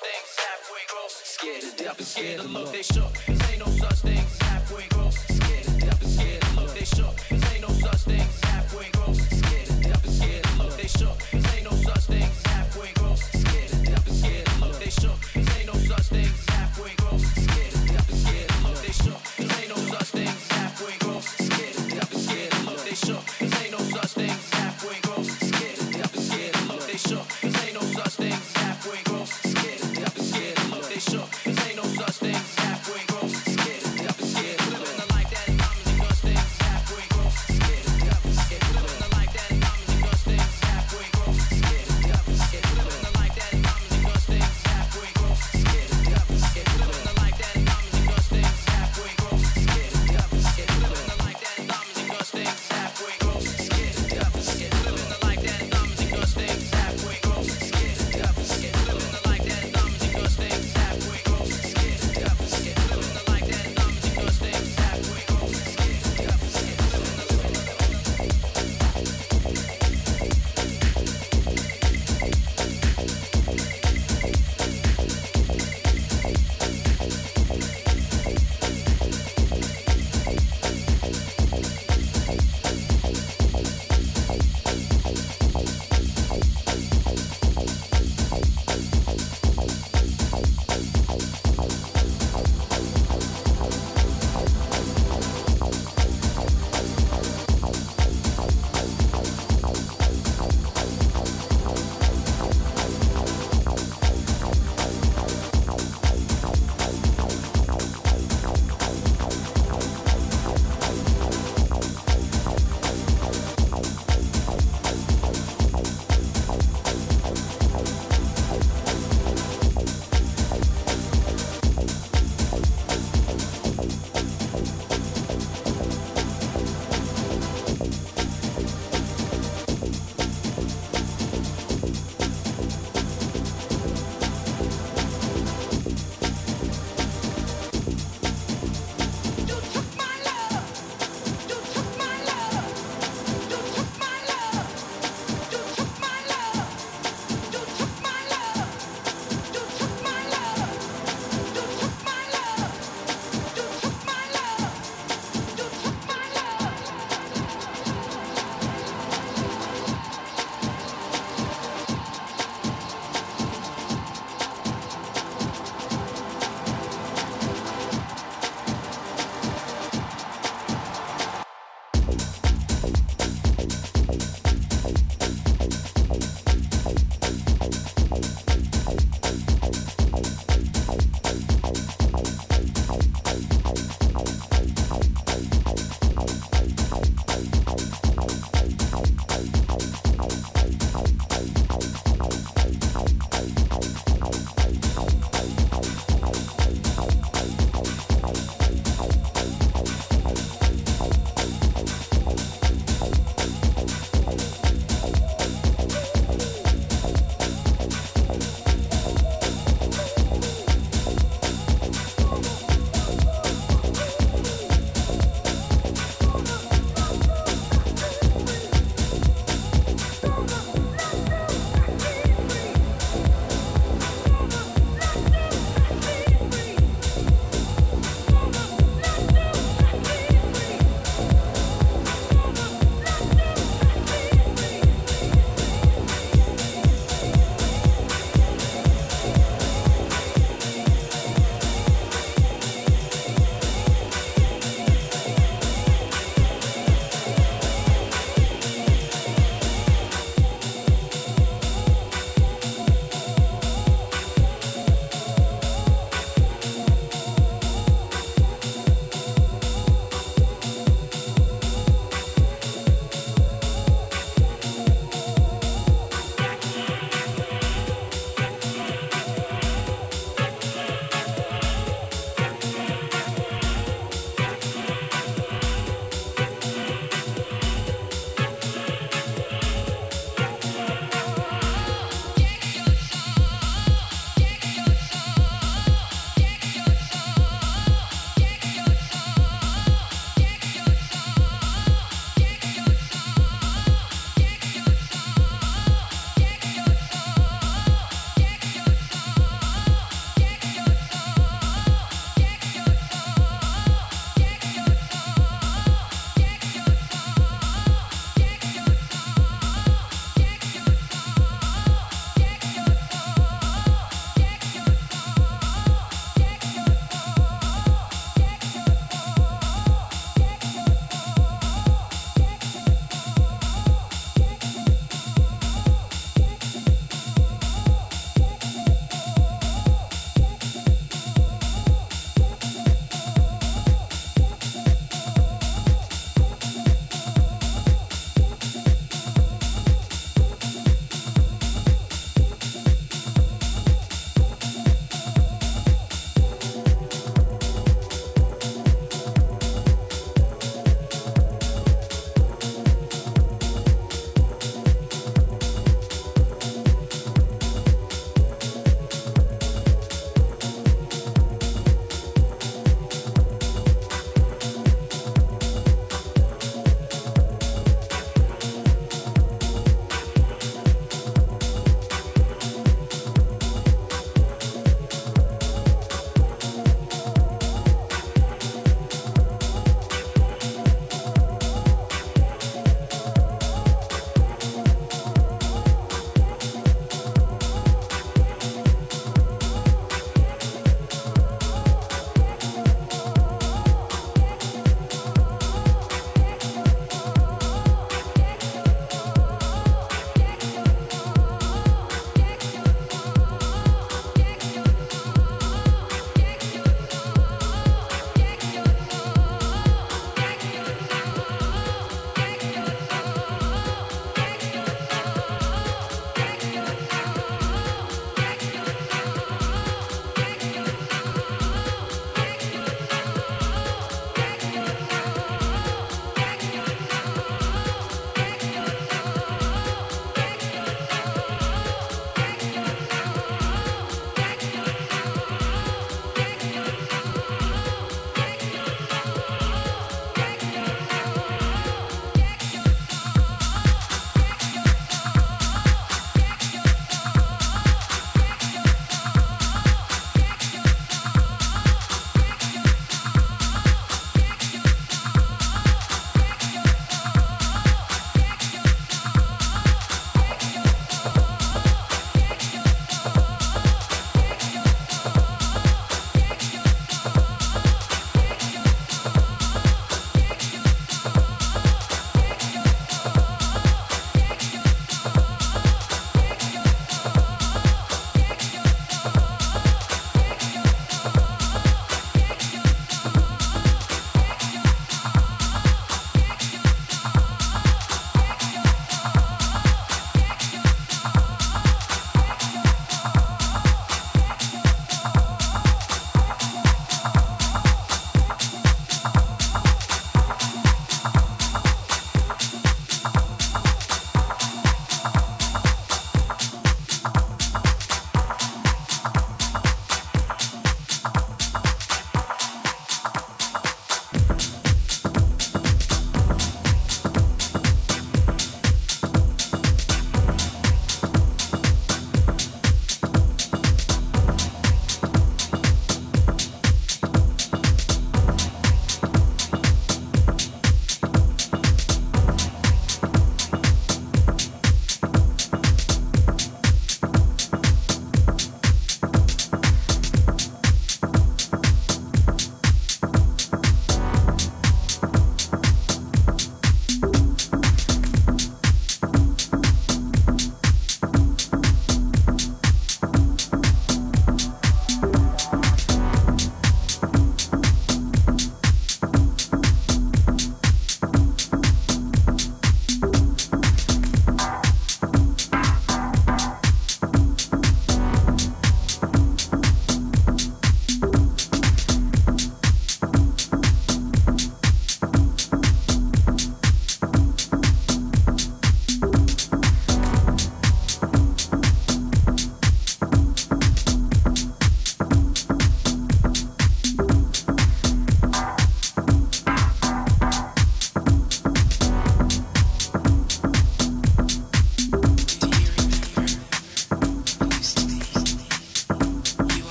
things halfway gross. Scared to death and scared to look. They shook. Cause ain't no such things halfway gross.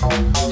home.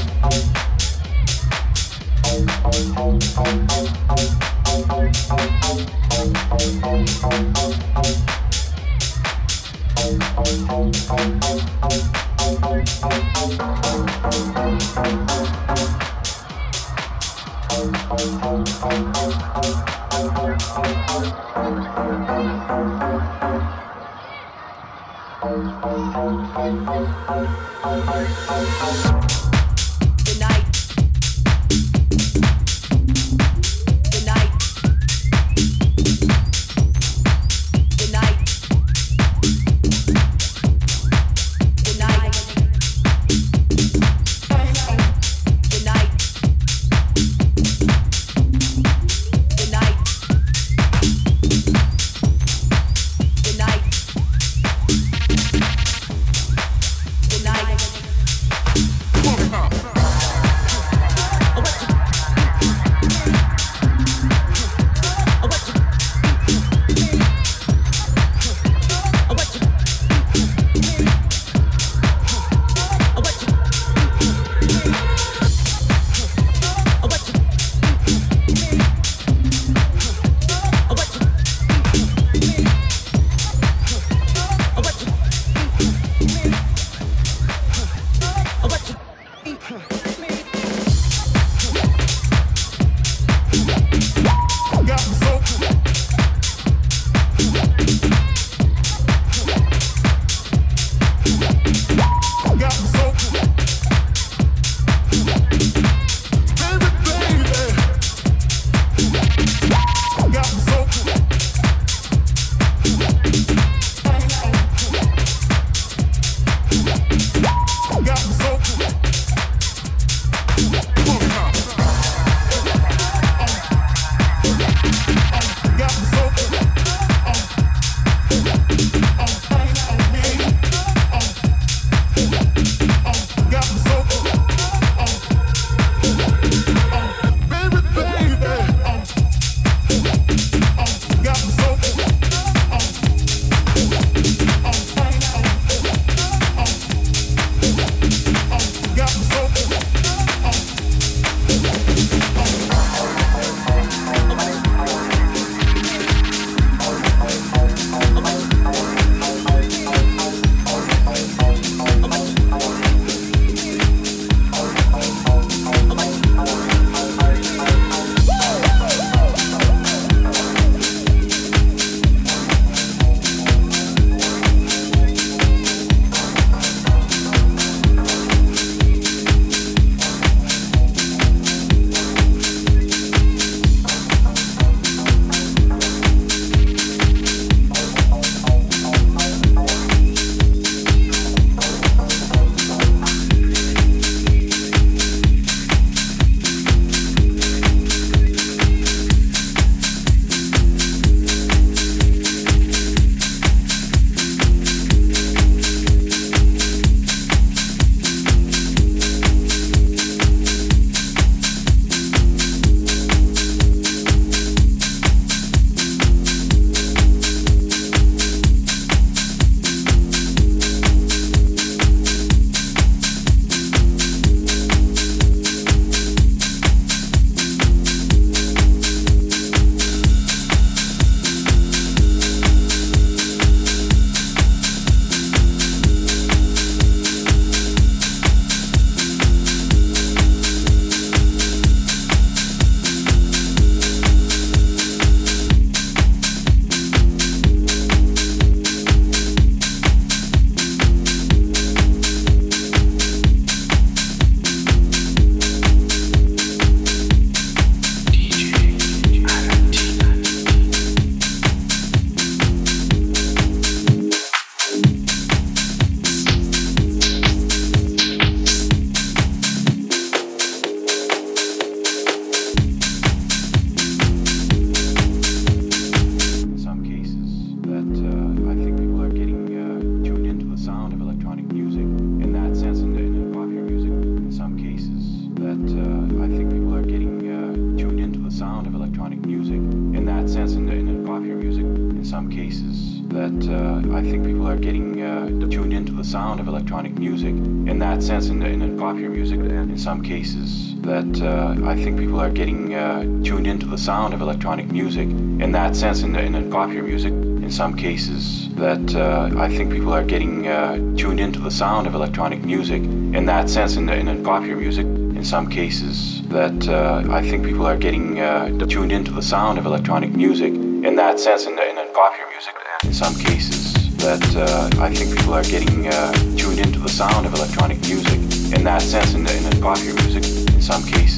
Sound of electronic music in that sense in, in, popular music in some cases that uh, I think people are getting uh, tuned into the sound of electronic music in that sense in, in, popular music in some cases that uh, I think people are getting uh, tuned into the sound of electronic music in that sense in, in, popular music in some cases that uh, I think people are getting uh, tuned into the sound of electronic music in that sense in, in popular music in some cases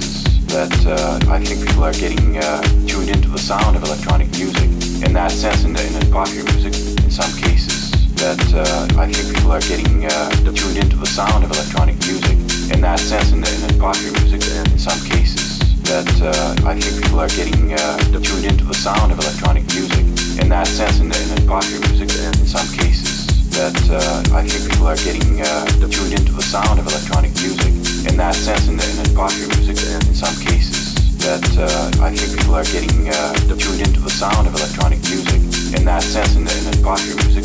that uh, I think people are getting uh, tuned into the sound of electronic music. In that sense in, in, popular music in some cases that uh, I think people are getting uh, tuned into the sound of electronic music. In that sense in, in, popular music in some cases that uh, I think people are getting uh, tuned into the sound of electronic music. In that sense in, in, popular music in some cases that I think people are getting tuned into the sound of electronic music in that sense in, in, popular music and in some cases that uh, I think people are getting uh, tuned into the sound of electronic music in that sense in, in, in popular music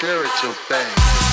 spiritual thing.